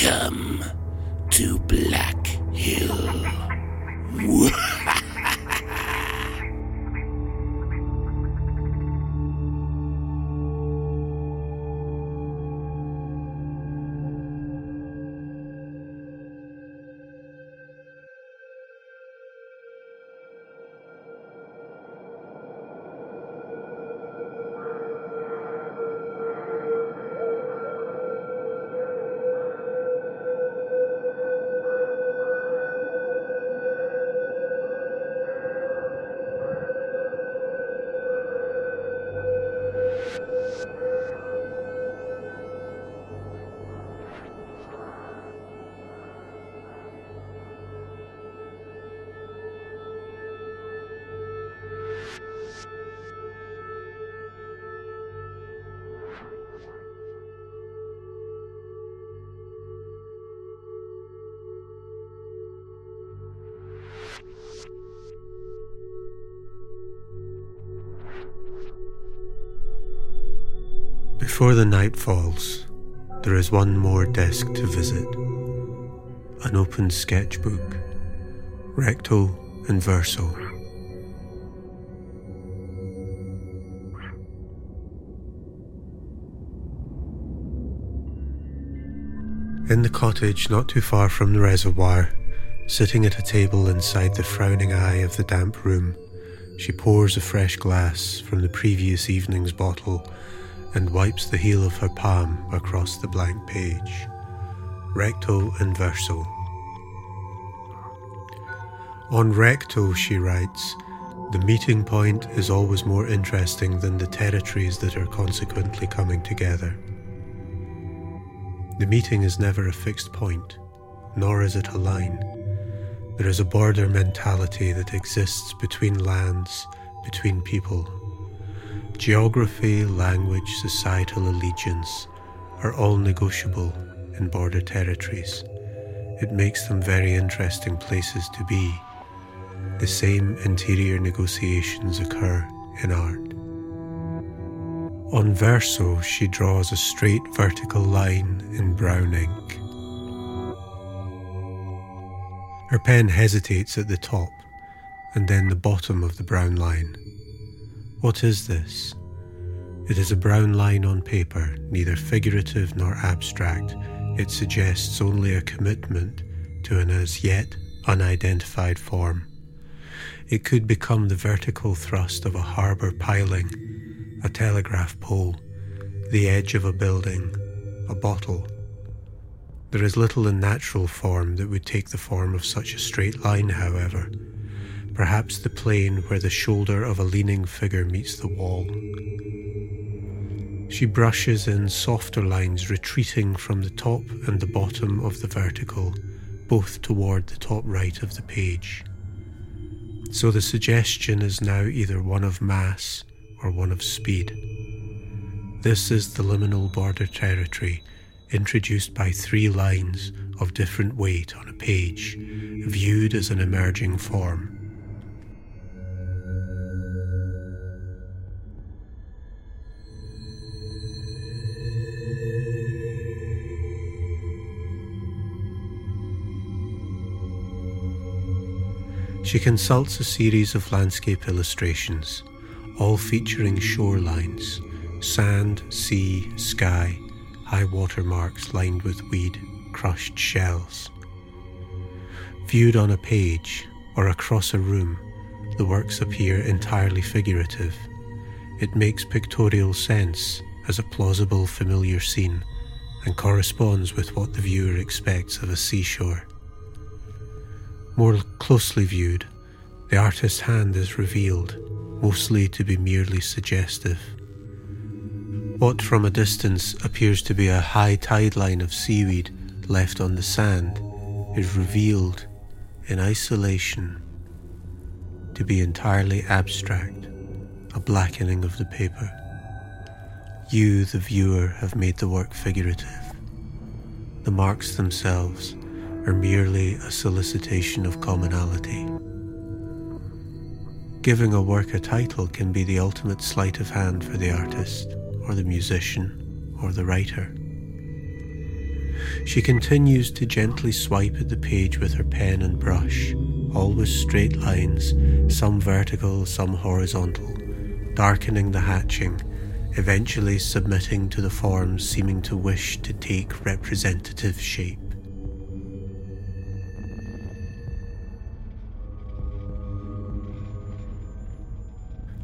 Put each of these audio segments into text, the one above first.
Welcome to Black Before the night falls, there is one more desk to visit an open sketchbook, recto and verso. In the cottage not too far from the reservoir, sitting at a table inside the frowning eye of the damp room, she pours a fresh glass from the previous evening's bottle and wipes the heel of her palm across the blank page. Recto and verso. On recto, she writes, the meeting point is always more interesting than the territories that are consequently coming together. The meeting is never a fixed point, nor is it a line. There is a border mentality that exists between lands, between people. Geography, language, societal allegiance are all negotiable in border territories. It makes them very interesting places to be. The same interior negotiations occur in art. On verso, she draws a straight vertical line in brown ink. Her pen hesitates at the top and then the bottom of the brown line. What is this? It is a brown line on paper, neither figurative nor abstract. It suggests only a commitment to an as yet unidentified form. It could become the vertical thrust of a harbour piling, a telegraph pole, the edge of a building, a bottle. There is little in natural form that would take the form of such a straight line, however. Perhaps the plane where the shoulder of a leaning figure meets the wall. She brushes in softer lines retreating from the top and the bottom of the vertical, both toward the top right of the page. So the suggestion is now either one of mass or one of speed. This is the liminal border territory introduced by three lines of different weight on a page, viewed as an emerging form. She consults a series of landscape illustrations, all featuring shorelines, sand, sea, sky, high water marks lined with weed, crushed shells. Viewed on a page or across a room, the works appear entirely figurative. It makes pictorial sense as a plausible, familiar scene and corresponds with what the viewer expects of a seashore. More closely viewed, the artist's hand is revealed, mostly to be merely suggestive. What from a distance appears to be a high tide line of seaweed left on the sand is revealed in isolation to be entirely abstract, a blackening of the paper. You, the viewer, have made the work figurative. The marks themselves are merely a solicitation of commonality. Giving a work a title can be the ultimate sleight of hand for the artist or the musician or the writer. She continues to gently swipe at the page with her pen and brush, always straight lines, some vertical, some horizontal, darkening the hatching, eventually submitting to the forms seeming to wish to take representative shape.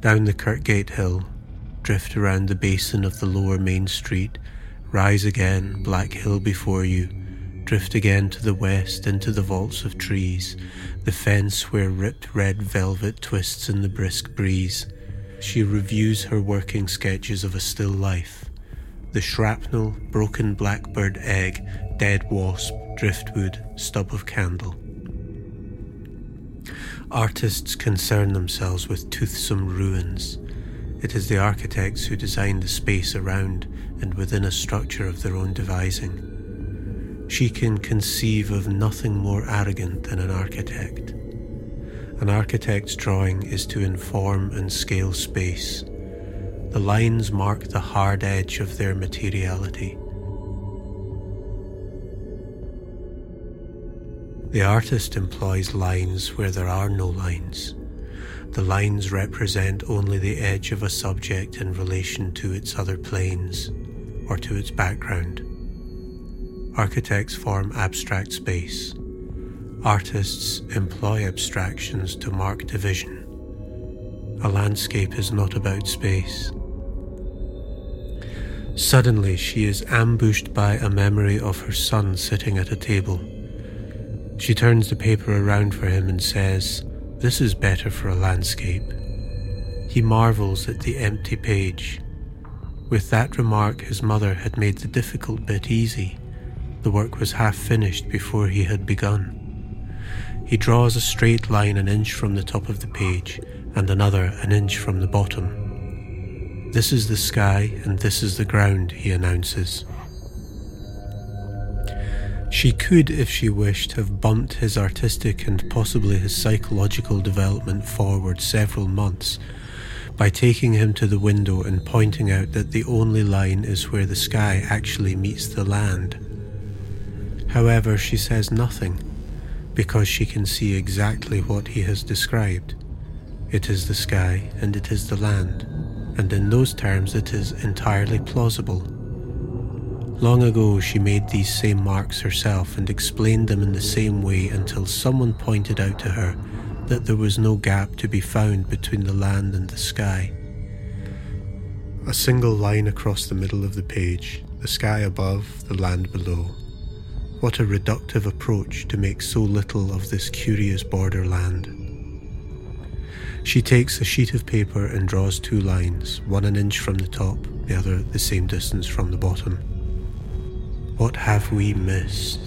Down the Kirkgate Hill, drift around the basin of the lower main street, rise again, Black Hill before you, drift again to the west into the vaults of trees, the fence where ripped red velvet twists in the brisk breeze. She reviews her working sketches of a still life. The shrapnel, broken blackbird egg, dead wasp, driftwood, stub of candle. Artists concern themselves with toothsome ruins. It is the architects who design the space around and within a structure of their own devising. She can conceive of nothing more arrogant than an architect. An architect's drawing is to inform and scale space. The lines mark the hard edge of their materiality. The artist employs lines where there are no lines. The lines represent only the edge of a subject in relation to its other planes or to its background. Architects form abstract space. Artists employ abstractions to mark division. A landscape is not about space. Suddenly, she is ambushed by a memory of her son sitting at a table. She turns the paper around for him and says, This is better for a landscape. He marvels at the empty page. With that remark, his mother had made the difficult bit easy. The work was half finished before he had begun. He draws a straight line an inch from the top of the page and another an inch from the bottom. This is the sky and this is the ground, he announces. She could, if she wished, have bumped his artistic and possibly his psychological development forward several months by taking him to the window and pointing out that the only line is where the sky actually meets the land. However, she says nothing because she can see exactly what he has described. It is the sky and it is the land, and in those terms it is entirely plausible. Long ago, she made these same marks herself and explained them in the same way until someone pointed out to her that there was no gap to be found between the land and the sky. A single line across the middle of the page, the sky above, the land below. What a reductive approach to make so little of this curious borderland. She takes a sheet of paper and draws two lines, one an inch from the top, the other the same distance from the bottom. What have we missed?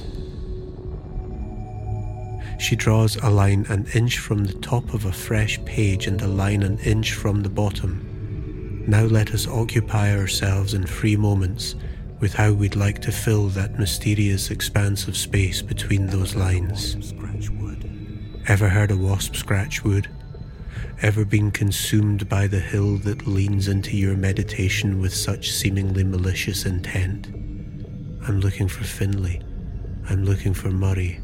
She draws a line an inch from the top of a fresh page and a line an inch from the bottom. Now let us occupy ourselves in free moments with how we'd like to fill that mysterious expanse of space between those lines. Ever heard a wasp scratch wood? Ever been consumed by the hill that leans into your meditation with such seemingly malicious intent? I'm looking for Finlay. I'm looking for Murray.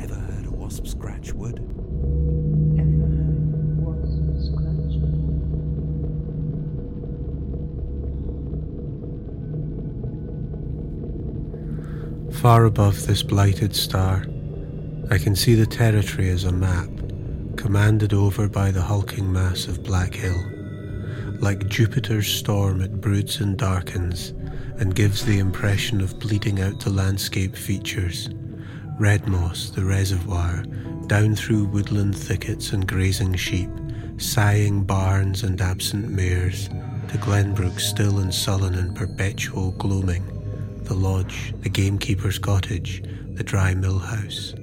Ever heard a wasp scratch wood? Far above this blighted star, I can see the territory as a map, commanded over by the hulking mass of Black Hill. Like Jupiter's storm, it broods and darkens, and gives the impression of bleeding out the landscape features. Red moss, the reservoir, down through woodland thickets and grazing sheep, sighing barns and absent mares, to Glenbrook still and sullen and perpetual gloaming the lodge, the gamekeeper's cottage, the dry mill house.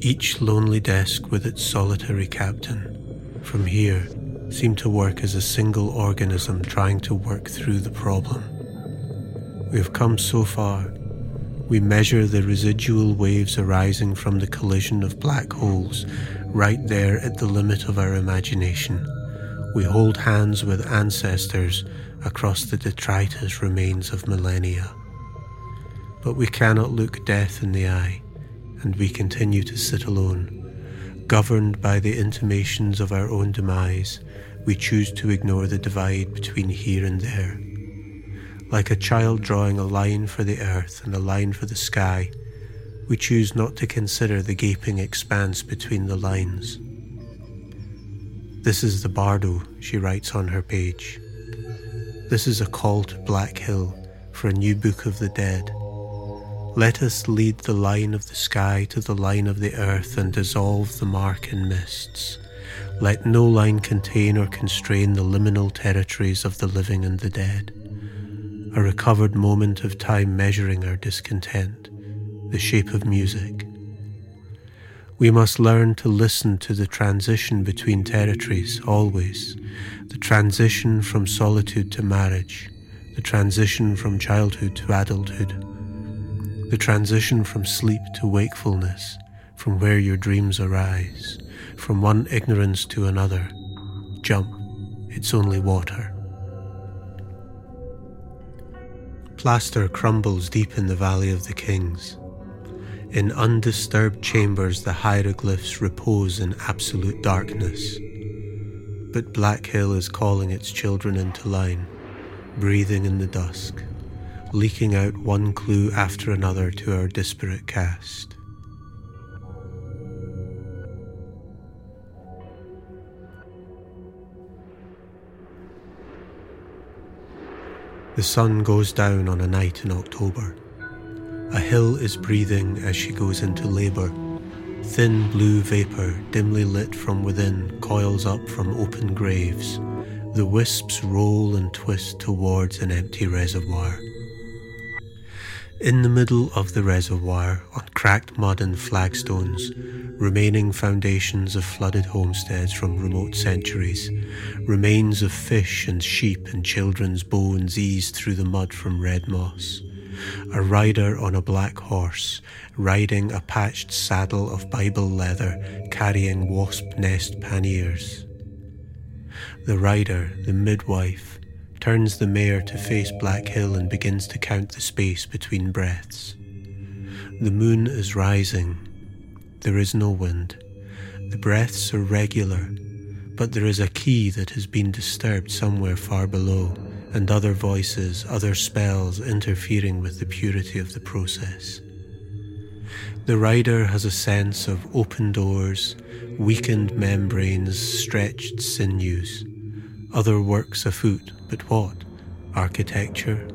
Each lonely desk with its solitary captain, from here, seemed to work as a single organism trying to work through the problem. We have come so far. We measure the residual waves arising from the collision of black holes right there at the limit of our imagination. We hold hands with ancestors across the detritus remains of millennia. But we cannot look death in the eye, and we continue to sit alone. Governed by the intimations of our own demise, we choose to ignore the divide between here and there. Like a child drawing a line for the earth and a line for the sky, we choose not to consider the gaping expanse between the lines. This is the bardo, she writes on her page. This is a call to Black Hill for a new book of the dead. Let us lead the line of the sky to the line of the earth and dissolve the mark in mists. Let no line contain or constrain the liminal territories of the living and the dead. A recovered moment of time measuring our discontent, the shape of music. We must learn to listen to the transition between territories always, the transition from solitude to marriage, the transition from childhood to adulthood, the transition from sleep to wakefulness, from where your dreams arise, from one ignorance to another. Jump, it's only water. Plaster crumbles deep in the Valley of the Kings. In undisturbed chambers, the hieroglyphs repose in absolute darkness. But Black Hill is calling its children into line, breathing in the dusk, leaking out one clue after another to our disparate cast. The sun goes down on a night in October. A hill is breathing as she goes into labour. Thin blue vapour, dimly lit from within, coils up from open graves. The wisps roll and twist towards an empty reservoir. In the middle of the reservoir, on cracked mud and flagstones, remaining foundations of flooded homesteads from remote centuries, remains of fish and sheep and children's bones eased through the mud from red moss a rider on a black horse, riding a patched saddle of Bible leather, carrying wasp nest panniers. The rider, the midwife, turns the mare to face Black Hill and begins to count the space between breaths. The moon is rising. There is no wind. The breaths are regular, but there is a key that has been disturbed somewhere far below and other voices, other spells interfering with the purity of the process. The rider has a sense of open doors, weakened membranes, stretched sinews, other works afoot, but what? Architecture,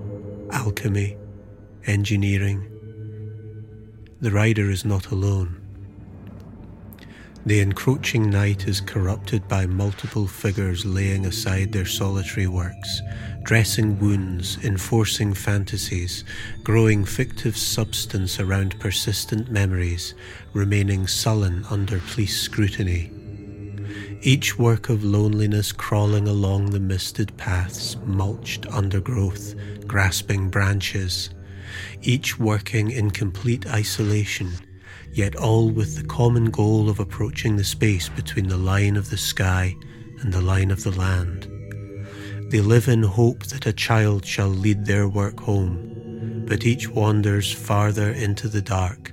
alchemy, engineering. The rider is not alone. The encroaching night is corrupted by multiple figures laying aside their solitary works, dressing wounds, enforcing fantasies, growing fictive substance around persistent memories, remaining sullen under police scrutiny. Each work of loneliness crawling along the misted paths, mulched undergrowth, grasping branches, each working in complete isolation yet all with the common goal of approaching the space between the line of the sky and the line of the land. They live in hope that a child shall lead their work home, but each wanders farther into the dark,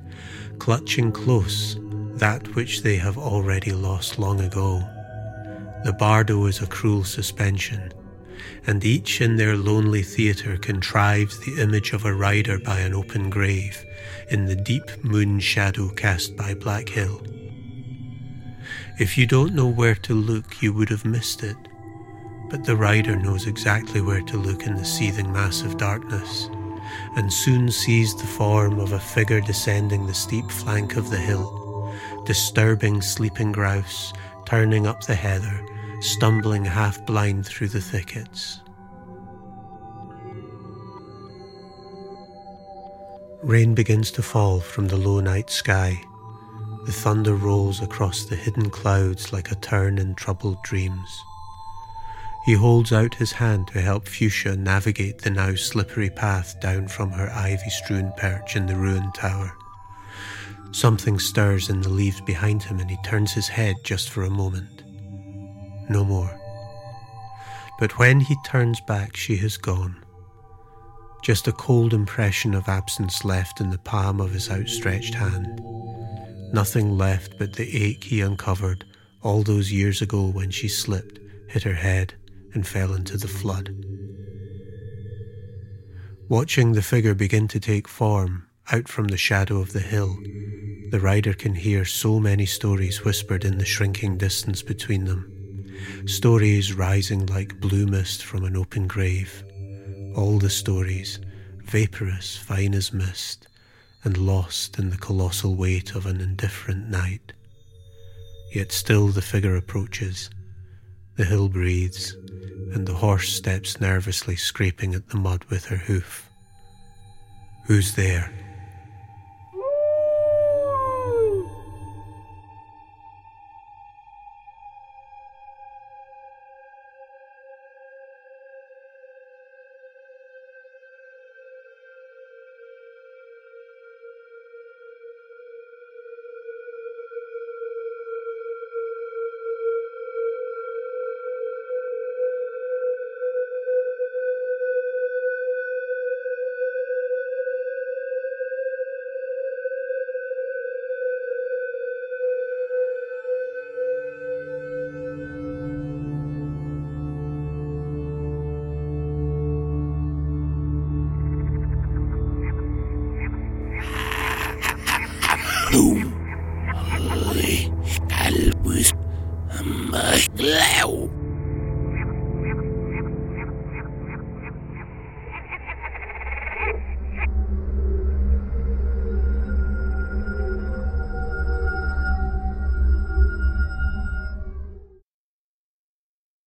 clutching close that which they have already lost long ago. The bardo is a cruel suspension, and each in their lonely theatre contrives the image of a rider by an open grave in the deep moon shadow cast by Black Hill. If you don't know where to look, you would have missed it, but the rider knows exactly where to look in the seething mass of darkness, and soon sees the form of a figure descending the steep flank of the hill, disturbing sleeping grouse, turning up the heather, stumbling half blind through the thickets. Rain begins to fall from the low night sky. The thunder rolls across the hidden clouds like a turn in troubled dreams. He holds out his hand to help Fuchsia navigate the now slippery path down from her ivy strewn perch in the ruined tower. Something stirs in the leaves behind him and he turns his head just for a moment. No more. But when he turns back, she has gone. Just a cold impression of absence left in the palm of his outstretched hand. Nothing left but the ache he uncovered all those years ago when she slipped, hit her head, and fell into the flood. Watching the figure begin to take form out from the shadow of the hill, the rider can hear so many stories whispered in the shrinking distance between them. Stories rising like blue mist from an open grave. All the stories, vaporous, fine as mist, and lost in the colossal weight of an indifferent night. Yet still the figure approaches. The hill breathes, and the horse steps nervously, scraping at the mud with her hoof. Who's there?